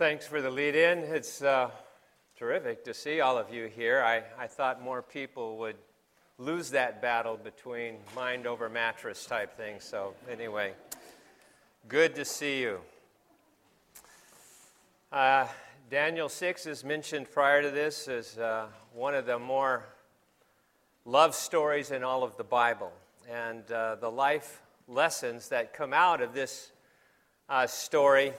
thanks for the lead in. It's uh, terrific to see all of you here. I, I thought more people would lose that battle between mind over mattress type thing. So, anyway, good to see you. Uh, Daniel 6 is mentioned prior to this as uh, one of the more love stories in all of the Bible. And uh, the life lessons that come out of this uh, story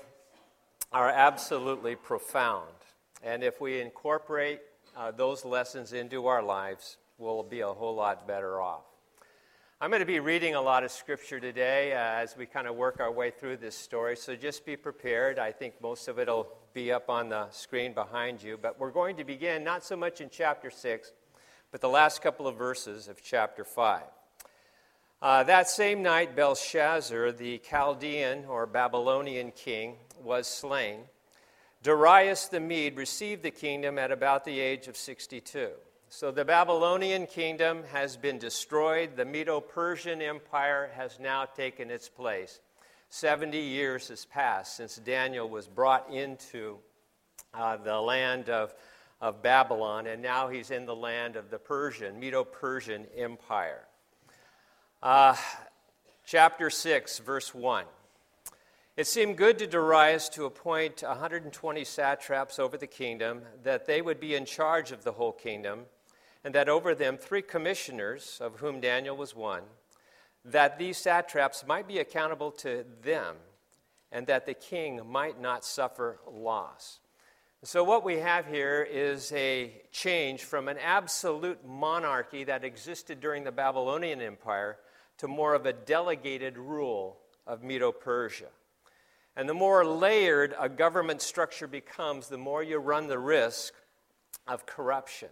are absolutely profound. And if we incorporate uh, those lessons into our lives, we'll be a whole lot better off. I'm going to be reading a lot of scripture today uh, as we kind of work our way through this story, so just be prepared. I think most of it will be up on the screen behind you. But we're going to begin not so much in chapter 6, but the last couple of verses of chapter 5. Uh, that same night, Belshazzar, the Chaldean or Babylonian king, was slain. Darius the Mede received the kingdom at about the age of 62. So the Babylonian kingdom has been destroyed. The Medo Persian Empire has now taken its place. 70 years has passed since Daniel was brought into uh, the land of, of Babylon, and now he's in the land of the Persian, Medo Persian Empire. Uh, chapter 6, verse 1. It seemed good to Darius to appoint 120 satraps over the kingdom, that they would be in charge of the whole kingdom, and that over them three commissioners, of whom Daniel was one, that these satraps might be accountable to them, and that the king might not suffer loss. So, what we have here is a change from an absolute monarchy that existed during the Babylonian Empire to more of a delegated rule of Medo Persia. And the more layered a government structure becomes, the more you run the risk of corruption.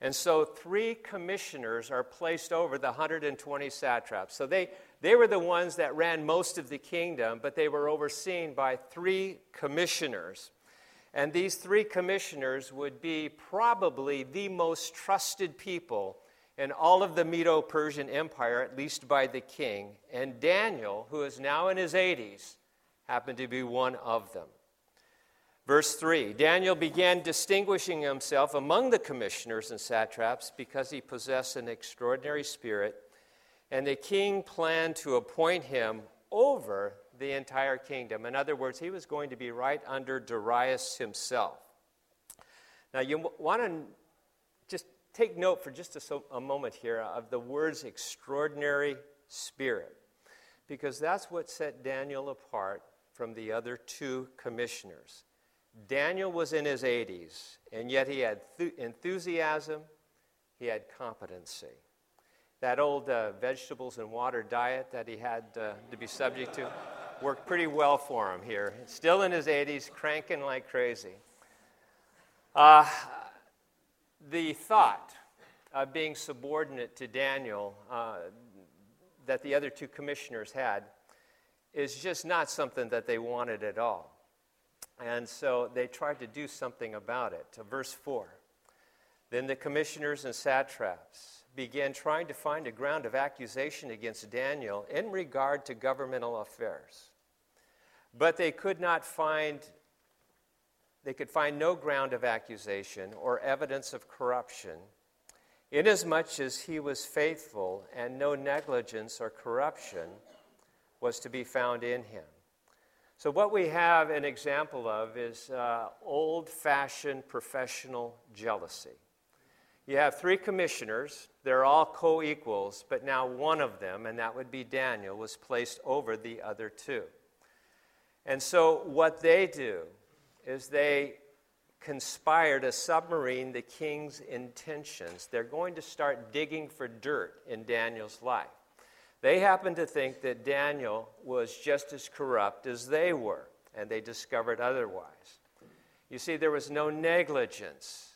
And so, three commissioners are placed over the 120 satraps. So, they, they were the ones that ran most of the kingdom, but they were overseen by three commissioners. And these three commissioners would be probably the most trusted people in all of the Medo Persian Empire, at least by the king. And Daniel, who is now in his 80s, happened to be one of them. Verse 3 Daniel began distinguishing himself among the commissioners and satraps because he possessed an extraordinary spirit, and the king planned to appoint him over the entire kingdom. In other words, he was going to be right under Darius himself. Now, you want to just take note for just a, a moment here of the words extraordinary spirit, because that's what set Daniel apart from the other two commissioners. Daniel was in his 80s, and yet he had th- enthusiasm, he had competency. That old uh, vegetables and water diet that he had uh, to be subject to worked pretty well for him here. Still in his 80s, cranking like crazy. Uh, the thought of being subordinate to Daniel uh, that the other two commissioners had is just not something that they wanted at all. And so they tried to do something about it. Verse 4 Then the commissioners and satraps began trying to find a ground of accusation against Daniel in regard to governmental affairs. But they could not find they could find no ground of accusation or evidence of corruption, inasmuch as he was faithful and no negligence or corruption was to be found in him. So, what we have an example of is uh, old fashioned professional jealousy. You have three commissioners, they're all co equals, but now one of them, and that would be Daniel, was placed over the other two. And so, what they do is they conspire to submarine the king's intentions. They're going to start digging for dirt in Daniel's life. They happen to think that Daniel was just as corrupt as they were, and they discovered otherwise. You see, there was no negligence,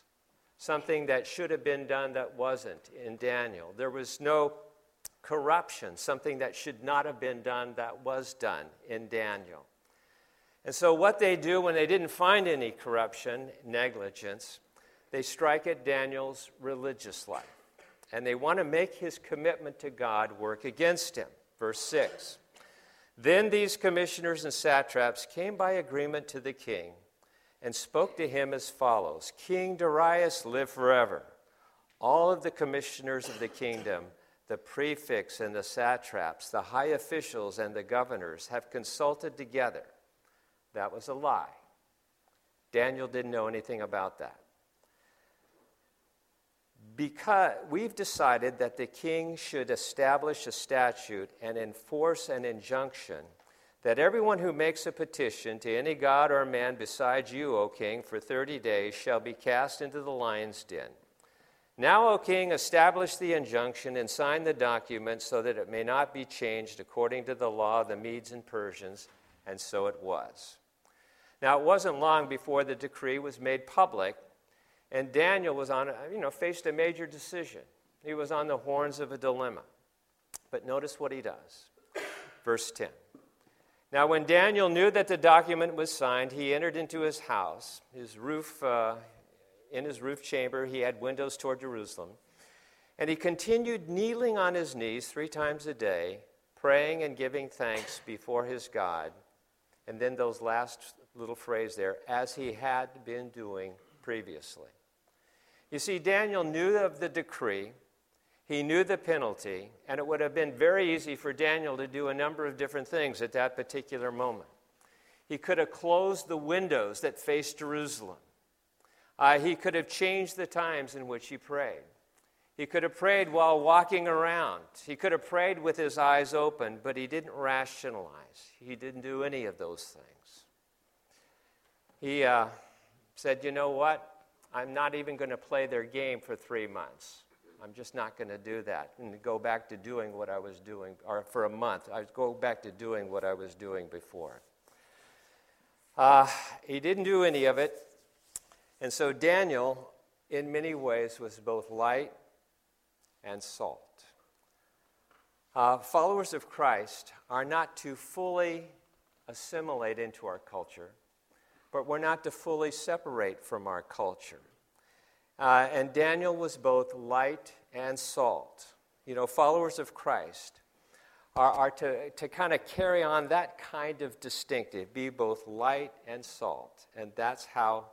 something that should have been done that wasn't in Daniel. There was no corruption, something that should not have been done that was done in Daniel. And so, what they do when they didn't find any corruption, negligence, they strike at Daniel's religious life. And they want to make his commitment to God work against him. Verse 6 Then these commissioners and satraps came by agreement to the king and spoke to him as follows King Darius, live forever. All of the commissioners of the kingdom, the prefects and the satraps, the high officials and the governors have consulted together. That was a lie. Daniel didn't know anything about that. Because we've decided that the king should establish a statute and enforce an injunction that everyone who makes a petition to any god or man besides you, O king, for 30 days shall be cast into the lion's den. Now, O king, establish the injunction and sign the document so that it may not be changed according to the law of the Medes and Persians. And so it was. Now, it wasn't long before the decree was made public, and Daniel was on, you know, faced a major decision. He was on the horns of a dilemma. But notice what he does. Verse 10. Now, when Daniel knew that the document was signed, he entered into his house. His roof, uh, in his roof chamber, he had windows toward Jerusalem. And he continued kneeling on his knees three times a day, praying and giving thanks before his God. And then those last little phrase there, as he had been doing previously. You see, Daniel knew of the decree, he knew the penalty, and it would have been very easy for Daniel to do a number of different things at that particular moment. He could have closed the windows that faced Jerusalem. Uh, he could have changed the times in which he prayed. He could have prayed while walking around. He could have prayed with his eyes open, but he didn't rationalize. He didn't do any of those things. He uh, said, You know what? I'm not even going to play their game for three months. I'm just not going to do that and go back to doing what I was doing, or for a month, I go back to doing what I was doing before. Uh, he didn't do any of it. And so Daniel, in many ways, was both light and salt. Uh, followers of Christ are not to fully assimilate into our culture, but we're not to fully separate from our culture. Uh, and Daniel was both light and salt. You know, followers of Christ are, are to, to kind of carry on that kind of distinctive, be both light and salt. And that's how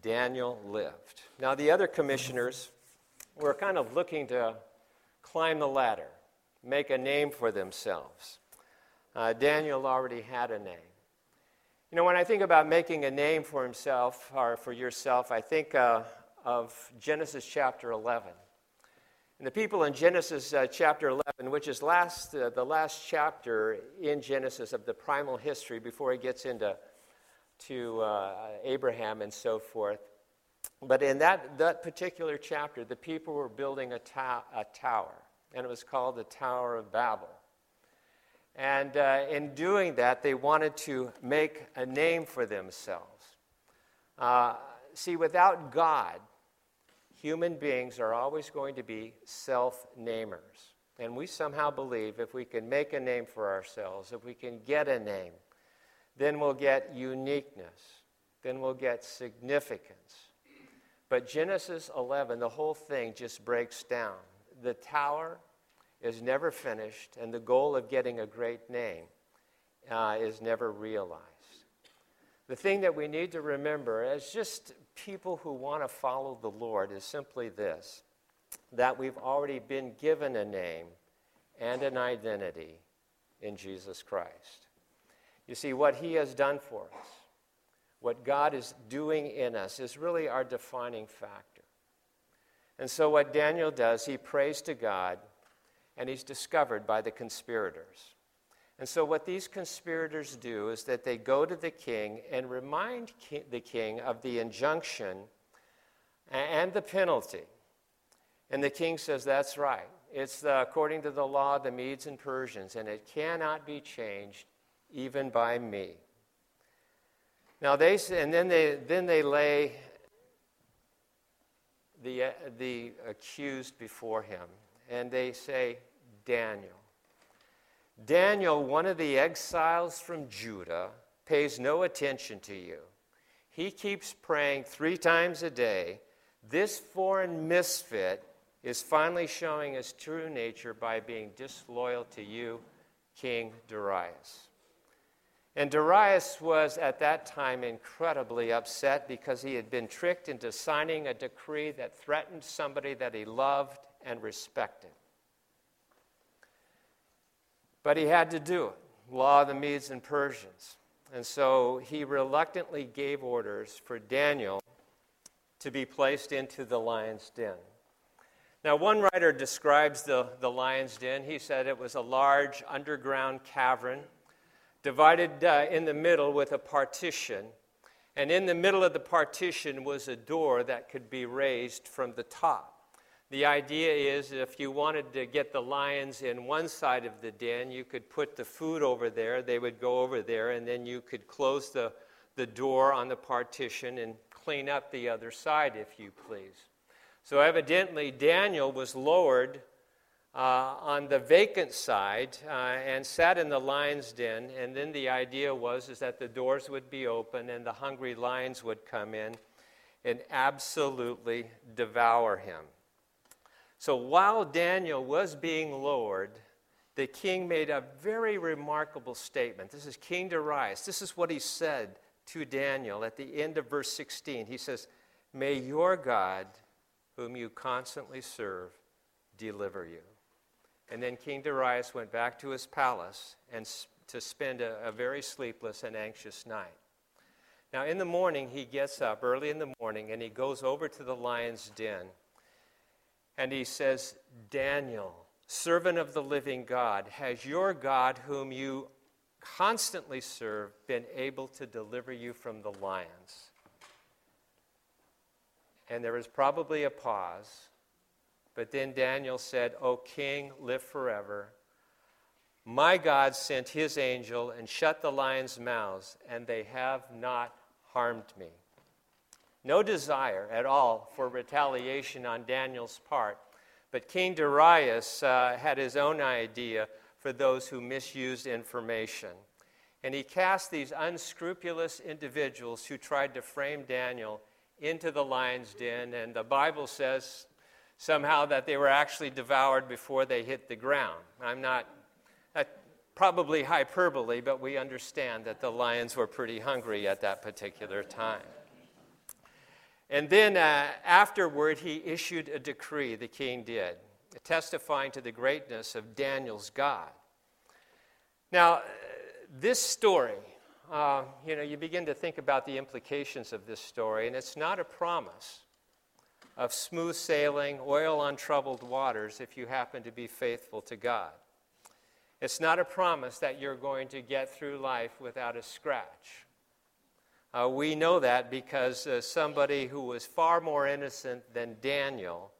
Daniel lived. Now, the other commissioners were kind of looking to climb the ladder, make a name for themselves. Uh, Daniel already had a name. You know, when I think about making a name for himself or for yourself, I think uh, of Genesis chapter 11. And the people in Genesis uh, chapter 11, which is last, uh, the last chapter in Genesis of the primal history before he gets into to, uh, Abraham and so forth. But in that, that particular chapter, the people were building a, ta- a tower, and it was called the Tower of Babel. And uh, in doing that, they wanted to make a name for themselves. Uh, see, without God, human beings are always going to be self namers. And we somehow believe if we can make a name for ourselves, if we can get a name, then we'll get uniqueness, then we'll get significance. But Genesis 11, the whole thing just breaks down. The tower is never finished, and the goal of getting a great name uh, is never realized. The thing that we need to remember is just people who want to follow the Lord is simply this that we've already been given a name and an identity in Jesus Christ. You see, what He has done for us, what God is doing in us, is really our defining factor. And so, what Daniel does, he prays to God, and he's discovered by the conspirators. And so, what these conspirators do is that they go to the king and remind the king of the injunction and the penalty. And the king says, That's right. It's the, according to the law of the Medes and Persians, and it cannot be changed even by me. Now, they, and then they, then they lay the, uh, the accused before him, and they say, Daniel. Daniel, one of the exiles from Judah, pays no attention to you. He keeps praying three times a day. This foreign misfit is finally showing his true nature by being disloyal to you, King Darius. And Darius was at that time incredibly upset because he had been tricked into signing a decree that threatened somebody that he loved and respected. But he had to do it law of the Medes and Persians. And so he reluctantly gave orders for Daniel to be placed into the lion's den. Now, one writer describes the, the lion's den. He said it was a large underground cavern divided uh, in the middle with a partition. And in the middle of the partition was a door that could be raised from the top. The idea is if you wanted to get the lions in one side of the den, you could put the food over there, they would go over there, and then you could close the, the door on the partition and clean up the other side, if you please. So evidently, Daniel was lowered uh, on the vacant side uh, and sat in the lion's den. And then the idea was is that the doors would be open and the hungry lions would come in and absolutely devour him. So while Daniel was being lowered, the king made a very remarkable statement. This is King Darius. This is what he said to Daniel at the end of verse 16. He says, May your God whom you constantly serve, deliver you. And then King Darius went back to his palace and to spend a, a very sleepless and anxious night. Now, in the morning, he gets up early in the morning and he goes over to the lion's den and he says, Daniel, servant of the living God, has your God, whom you constantly serve, been able to deliver you from the lions? and there was probably a pause. But then Daniel said, O king, live forever. My God sent his angel and shut the lions' mouths, and they have not harmed me. No desire at all for retaliation on Daniel's part, but King Darius uh, had his own idea for those who misused information. And he cast these unscrupulous individuals who tried to frame Daniel into the lion's den, and the Bible says somehow that they were actually devoured before they hit the ground. I'm not, that probably hyperbole, but we understand that the lions were pretty hungry at that particular time. And then uh, afterward, he issued a decree, the king did, testifying to the greatness of Daniel's God. Now, this story uh, you know, you begin to think about the implications of this story, and it's not a promise of smooth sailing, oil on troubled waters if you happen to be faithful to God. It's not a promise that you're going to get through life without a scratch. Uh, we know that because uh, somebody who was far more innocent than Daniel,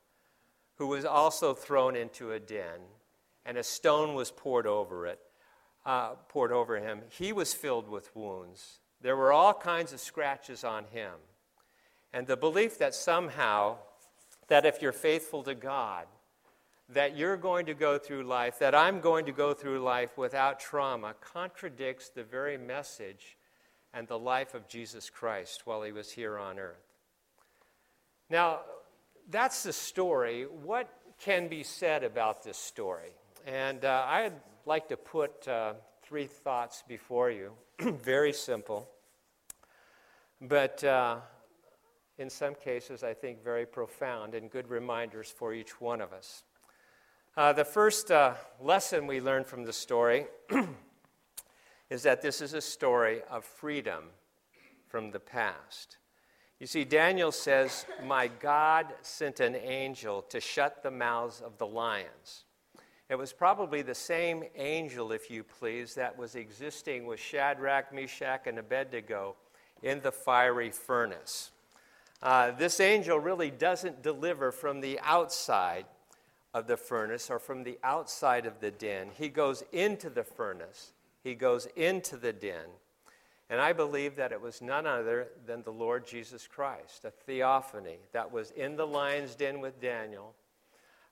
who was also thrown into a den, and a stone was poured over it, uh, poured over him, he was filled with wounds. There were all kinds of scratches on him. And the belief that somehow, that if you're faithful to God, that you're going to go through life, that I'm going to go through life without trauma, contradicts the very message and the life of Jesus Christ while he was here on earth. Now, that's the story. What can be said about this story? And uh, I'd like to put uh, three thoughts before you. Very simple, but uh, in some cases, I think very profound and good reminders for each one of us. Uh, the first uh, lesson we learn from the story is that this is a story of freedom from the past. You see, Daniel says, My God sent an angel to shut the mouths of the lions. It was probably the same angel, if you please, that was existing with Shadrach, Meshach, and Abednego in the fiery furnace. Uh, this angel really doesn't deliver from the outside of the furnace or from the outside of the den. He goes into the furnace, he goes into the den. And I believe that it was none other than the Lord Jesus Christ, a theophany that was in the lion's den with Daniel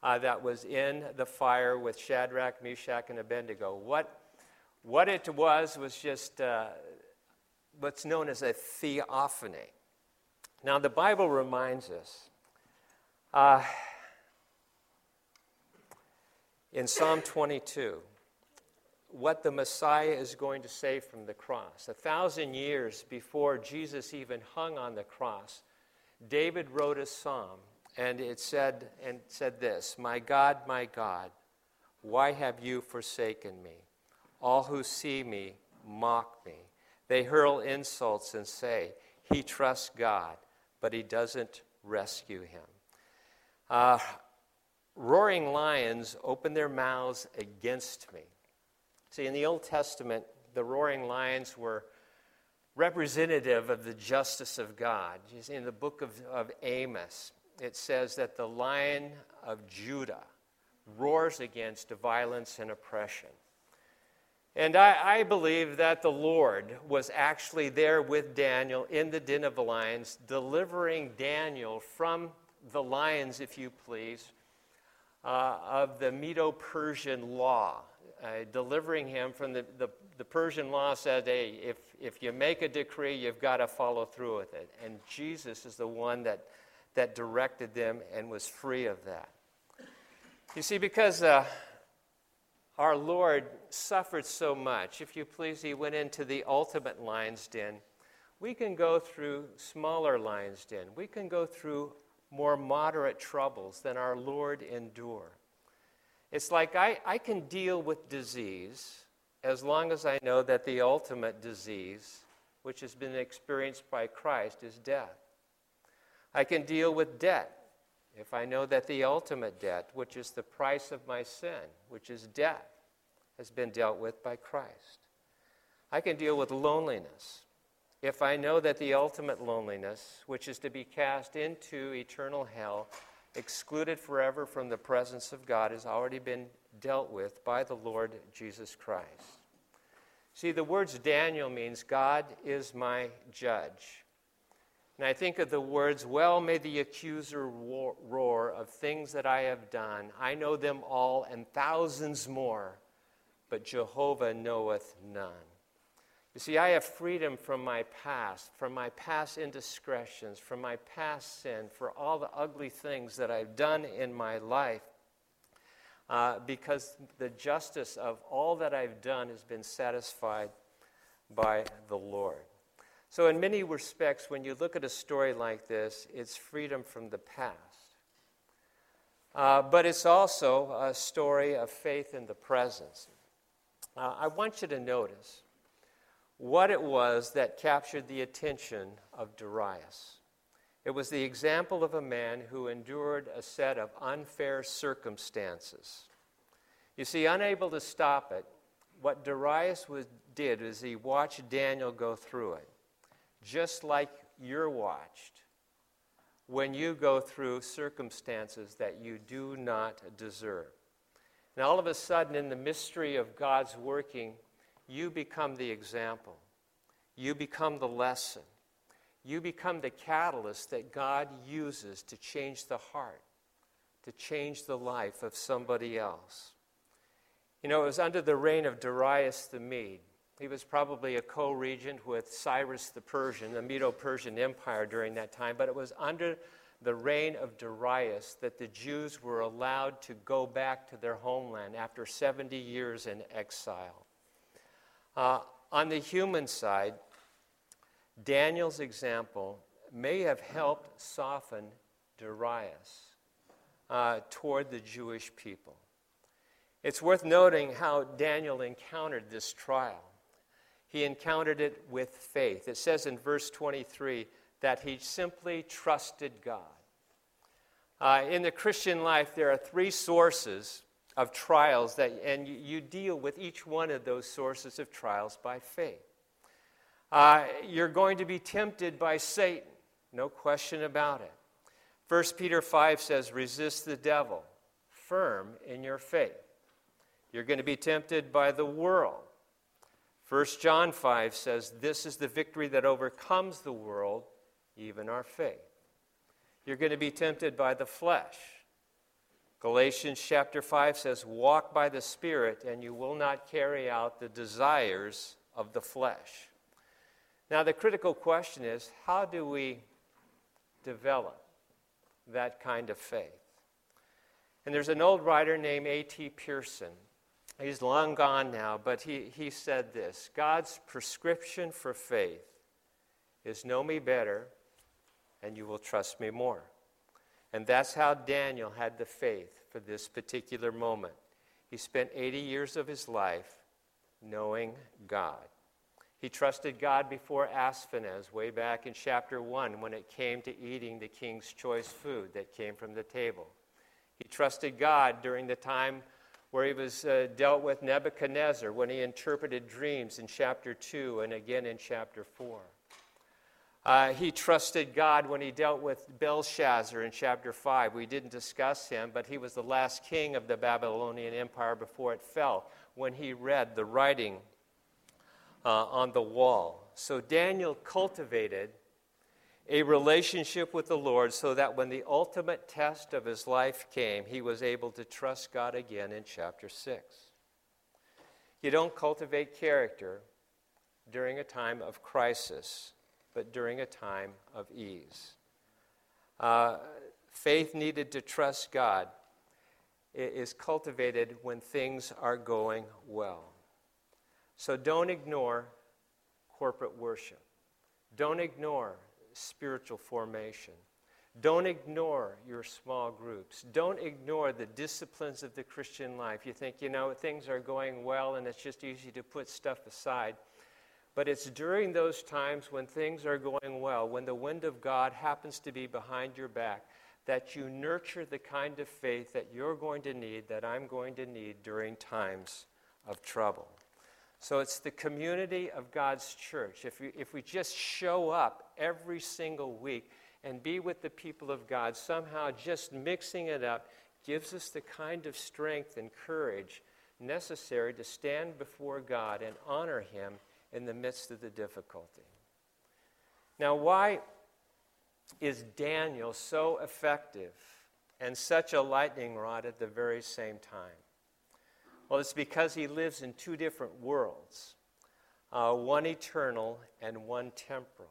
uh, that was in the fire with Shadrach, Meshach, and Abednego. What, what it was was just uh, what's known as a theophany. Now, the Bible reminds us uh, in Psalm 22 what the Messiah is going to say from the cross. A thousand years before Jesus even hung on the cross, David wrote a psalm, and it said, and said this My God, my God, why have you forsaken me? All who see me mock me. They hurl insults and say, He trusts God, but he doesn't rescue him. Uh, roaring lions open their mouths against me. See, in the Old Testament, the roaring lions were representative of the justice of God. In the book of, of Amos, it says that the lion of Judah roars against violence and oppression. And I, I, believe that the Lord was actually there with Daniel in the den of the lions, delivering Daniel from the lions, if you please, uh, of the Medo Persian law, uh, delivering him from the, the, the, Persian law said, hey, if, if you make a decree, you've got to follow through with it. And Jesus is the one that, that directed them and was free of that. You see, because uh, our Lord suffered so much, if you please, he went into the ultimate lion's den. We can go through smaller lion's den. We can go through more moderate troubles than our Lord endured. It's like I, I can deal with disease as long as I know that the ultimate disease, which has been experienced by Christ, is death. I can deal with debt if I know that the ultimate debt, which is the price of my sin, which is death, has been dealt with by Christ. I can deal with loneliness if I know that the ultimate loneliness, which is to be cast into eternal hell, excluded forever from the presence of God, has already been dealt with by the Lord Jesus Christ. See, the words Daniel means God is my judge. And I think of the words, Well may the accuser roar of things that I have done. I know them all and thousands more, but Jehovah knoweth none. You see, I have freedom from my past, from my past indiscretions, from my past sin, for all the ugly things that I've done in my life, uh, because the justice of all that I've done has been satisfied by the Lord. So, in many respects, when you look at a story like this, it's freedom from the past. Uh, but it's also a story of faith in the present. Uh, I want you to notice what it was that captured the attention of Darius. It was the example of a man who endured a set of unfair circumstances. You see, unable to stop it, what Darius was, did is he watched Daniel go through it, just like you're watched when you go through circumstances that you do not deserve. And all of a sudden, in the mystery of God's working, you become the example. You become the lesson. You become the catalyst that God uses to change the heart, to change the life of somebody else. You know, it was under the reign of Darius the Mede. He was probably a co regent with Cyrus the Persian, the Medo Persian Empire during that time, but it was under the reign of Darius that the Jews were allowed to go back to their homeland after 70 years in exile. Uh, on the human side, Daniel's example may have helped soften Darius uh, toward the Jewish people. It's worth noting how Daniel encountered this trial. He encountered it with faith. It says in verse 23 that he simply trusted God. Uh, in the Christian life, there are three sources of trials that, and you, deal with each one of those sources of trials by faith. Uh, you're going to be tempted by Satan, no question about it. 1 Peter 5 says, resist the devil, firm in your faith. You're going to be tempted by the world. 1 John 5 says, This is the victory that overcomes the world, even our faith. You're going to be tempted by the flesh. Galatians chapter 5 says, Walk by the Spirit, and you will not carry out the desires of the flesh. Now, the critical question is how do we develop that kind of faith? And there's an old writer named A.T. Pierson. He's long gone now, but he, he said this God's prescription for faith is know me better, and you will trust me more. And that's how Daniel had the faith for this particular moment. He spent 80 years of his life knowing God. He trusted God before Ashpenaz, way back in chapter 1, when it came to eating the king's choice food that came from the table. He trusted God during the time where he was uh, dealt with Nebuchadnezzar when he interpreted dreams in chapter 2 and again in chapter 4. Uh, he trusted God when he dealt with Belshazzar in chapter 5. We didn't discuss him, but he was the last king of the Babylonian Empire before it fell when he read the writing uh, on the wall. So Daniel cultivated a relationship with the Lord so that when the ultimate test of his life came, he was able to trust God again in chapter 6. You don't cultivate character during a time of crisis, but during a time of ease. Uh, faith needed to trust God is cultivated when things are going well. So don't ignore corporate worship. Don't ignore spiritual formation. Don't ignore your small groups. Don't ignore the disciplines of the Christian life. You think, you know, things are going well and it's just easy to put stuff aside. But it's during those times when things are going well, when the wind of God happens to be behind your back, that you nurture the kind of faith that you're going to need, that I'm going to need during times of trouble. So it's the community of God's church. If we, if we just show up every single week and be with the people of God, somehow just mixing it up gives us the kind of strength and courage necessary to stand before God and honor Him in the midst of the difficulty. Now, why is Daniel so effective and such a lightning rod at the very same time? Well, it's because he lives in two different worlds uh, one eternal and one temporal.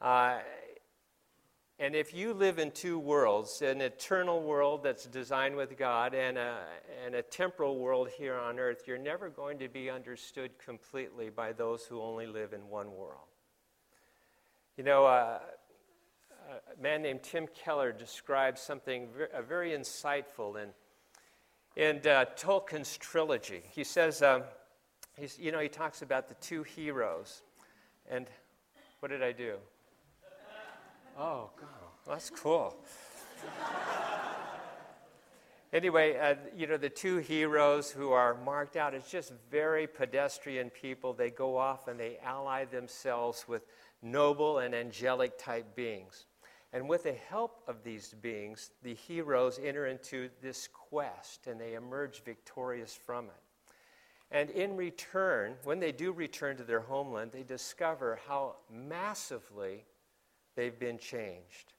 Uh, and if you live in two worlds, an eternal world that's designed with God and a, and a temporal world here on earth, you're never going to be understood completely by those who only live in one world. You know, uh, a man named Tim Keller describes something very, very insightful in, in uh, Tolkien's trilogy. He says, um, he's, you know, he talks about the two heroes. And what did I do? Oh, God, that's cool. anyway, uh, you know, the two heroes who are marked out as just very pedestrian people, they go off and they ally themselves with noble and angelic type beings. And with the help of these beings, the heroes enter into this quest and they emerge victorious from it. And in return, when they do return to their homeland, they discover how massively they've been changed.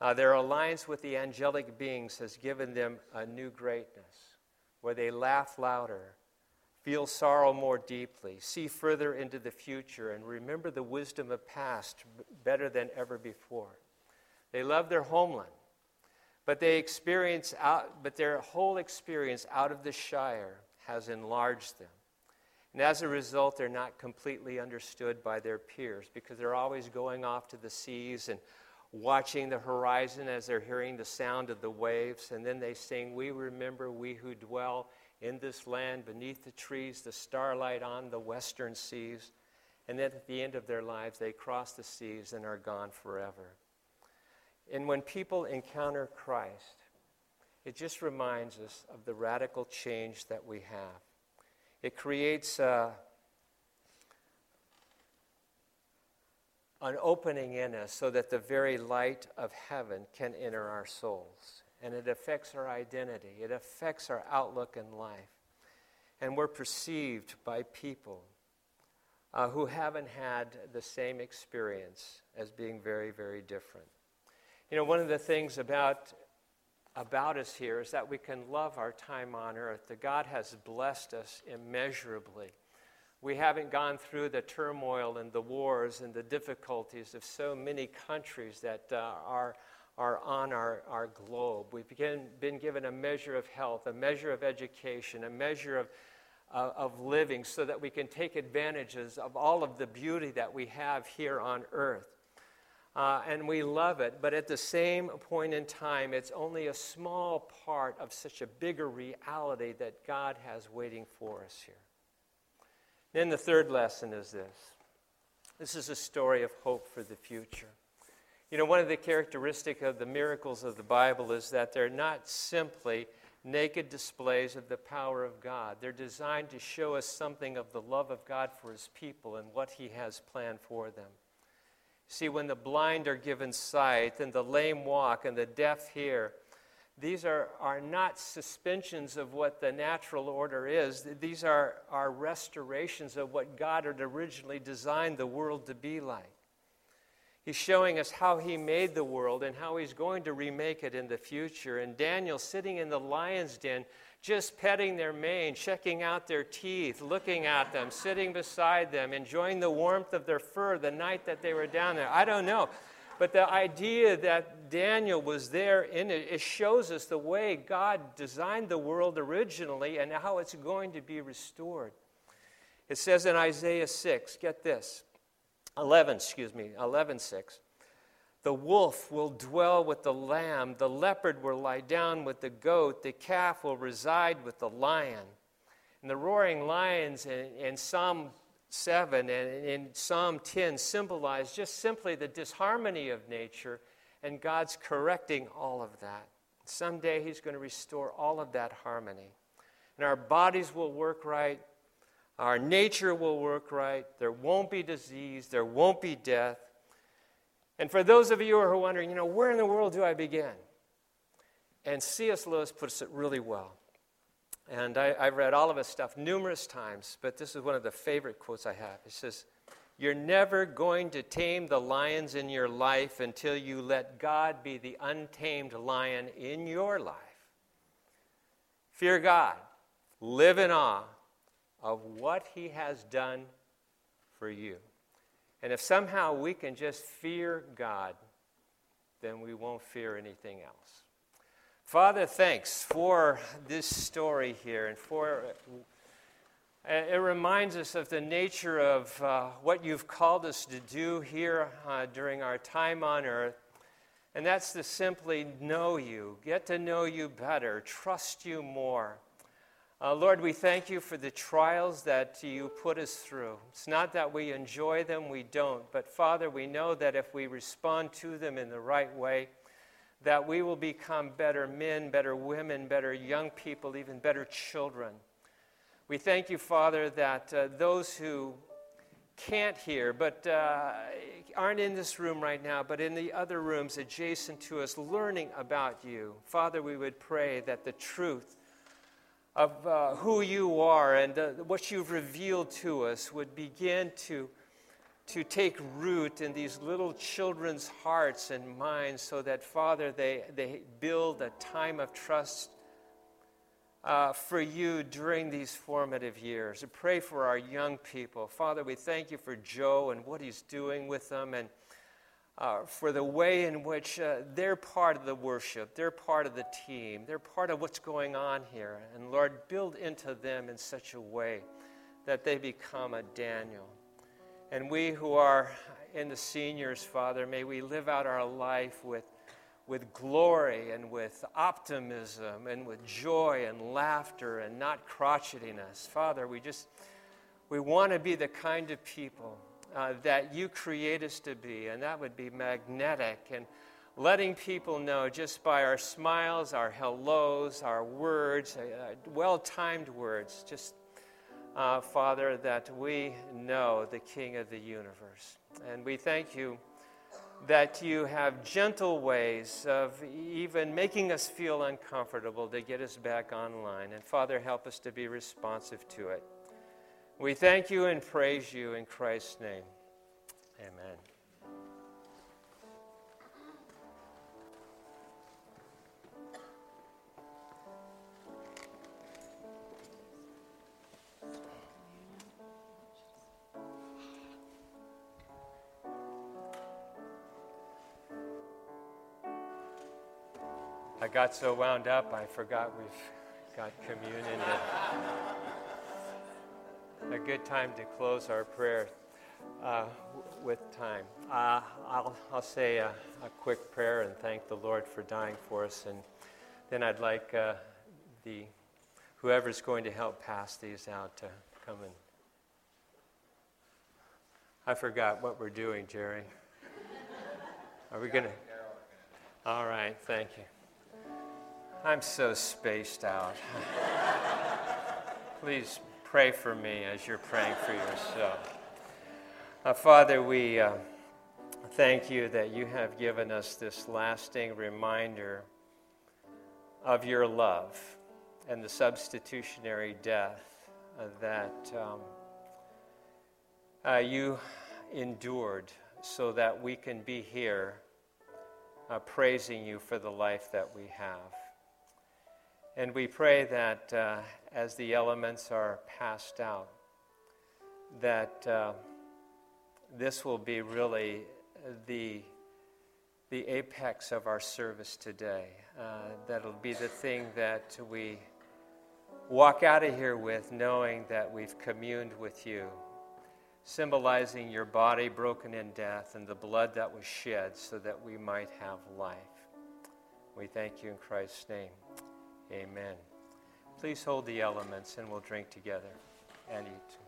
Uh, their alliance with the angelic beings has given them a new greatness, where they laugh louder, feel sorrow more deeply, see further into the future, and remember the wisdom of past better than ever before. They love their homeland, but they experience out, but their whole experience out of the Shire has enlarged them. And as a result, they're not completely understood by their peers because they're always going off to the seas and watching the horizon as they're hearing the sound of the waves. And then they sing, We remember we who dwell in this land beneath the trees, the starlight on the western seas. And then at the end of their lives, they cross the seas and are gone forever. And when people encounter Christ, it just reminds us of the radical change that we have. It creates uh, an opening in us so that the very light of heaven can enter our souls. And it affects our identity, it affects our outlook in life. And we're perceived by people uh, who haven't had the same experience as being very, very different. You know, one of the things about, about us here is that we can love our time on earth, that God has blessed us immeasurably. We haven't gone through the turmoil and the wars and the difficulties of so many countries that uh, are, are on our, our globe. We've been, been given a measure of health, a measure of education, a measure of, uh, of living so that we can take advantages of all of the beauty that we have here on earth. Uh, and we love it, but at the same point in time, it's only a small part of such a bigger reality that God has waiting for us here. Then the third lesson is this this is a story of hope for the future. You know, one of the characteristics of the miracles of the Bible is that they're not simply naked displays of the power of God. They're designed to show us something of the love of God for his people and what he has planned for them. See, when the blind are given sight and the lame walk and the deaf hear, these are, are not suspensions of what the natural order is. These are, are restorations of what God had originally designed the world to be like. He's showing us how he made the world and how he's going to remake it in the future. And Daniel sitting in the lion's den, just petting their mane, checking out their teeth, looking at them, sitting beside them, enjoying the warmth of their fur the night that they were down there. I don't know. But the idea that Daniel was there in it, it shows us the way God designed the world originally and how it's going to be restored. It says in Isaiah 6, get this. 11, excuse me, 11, 6. The wolf will dwell with the lamb, the leopard will lie down with the goat, the calf will reside with the lion. And the roaring lions in, in Psalm 7 and in Psalm 10 symbolize just simply the disharmony of nature, and God's correcting all of that. Someday He's going to restore all of that harmony. And our bodies will work right, our nature will work right. There won't be disease. There won't be death. And for those of you who are wondering, you know, where in the world do I begin? And C.S. Lewis puts it really well. And I, have read all of his stuff numerous times, but this is one of the favorite quotes I have. He says, You're never going to tame the lions in your life until you let God be the untamed lion in your life. Fear God, live in awe, of what He has done for you. And if somehow we can just fear God, then we won't fear anything else. Father, thanks for this story here and for it reminds us of the nature of uh, what you've called us to do here uh, during our time on earth. And that's to simply know you, get to know you better, trust you more. Uh, Lord, we thank you for the trials that you put us through. It's not that we enjoy them, we don't. But Father, we know that if we respond to them in the right way, that we will become better men, better women, better young people, even better children. We thank you, Father, that uh, those who can't hear, but uh, aren't in this room right now, but in the other rooms adjacent to us, learning about you, Father, we would pray that the truth of uh, who you are and uh, what you've revealed to us would begin to, to take root in these little children's hearts and minds so that, Father, they, they build a time of trust uh, for you during these formative years. I pray for our young people. Father, we thank you for Joe and what he's doing with them and uh, for the way in which uh, they're part of the worship, they're part of the team, they're part of what's going on here. And Lord, build into them in such a way that they become a Daniel. And we who are in the seniors, Father, may we live out our life with, with glory and with optimism and with joy and laughter and not crotchetiness. Father, we just, we want to be the kind of people uh, that you create us to be, and that would be magnetic and letting people know just by our smiles, our hellos, our words, uh, well timed words, just, uh, Father, that we know the King of the universe. And we thank you that you have gentle ways of even making us feel uncomfortable to get us back online. And Father, help us to be responsive to it. We thank you and praise you in Christ's name. Amen. I got so wound up, I forgot we've got communion. A good time to close our prayer uh, with time. Uh, I'll, I'll say a, a, quick prayer and thank the Lord for dying for us, and then I'd like uh, the whoever's going to help pass these out to come and. I forgot what we're doing, Jerry. Are we to? All right, thank you. I'm so spaced out. Please pray for me as you're praying for yourself. Uh, Father, we uh, thank you that you have given us this lasting reminder of your love and the substitutionary death uh, that um, uh, you endured so that we can be here uh, praising you for the life that we have. And we pray that uh, as the elements are passed out, that uh, this will be really the, the apex of our service today. Uh, that'll be the thing that we walk out of here with, knowing that we've communed with you, symbolizing your body broken in death and the blood that was shed so that we might have life. We thank you in Christ's name. Amen. Please hold the elements and we'll drink together and eat.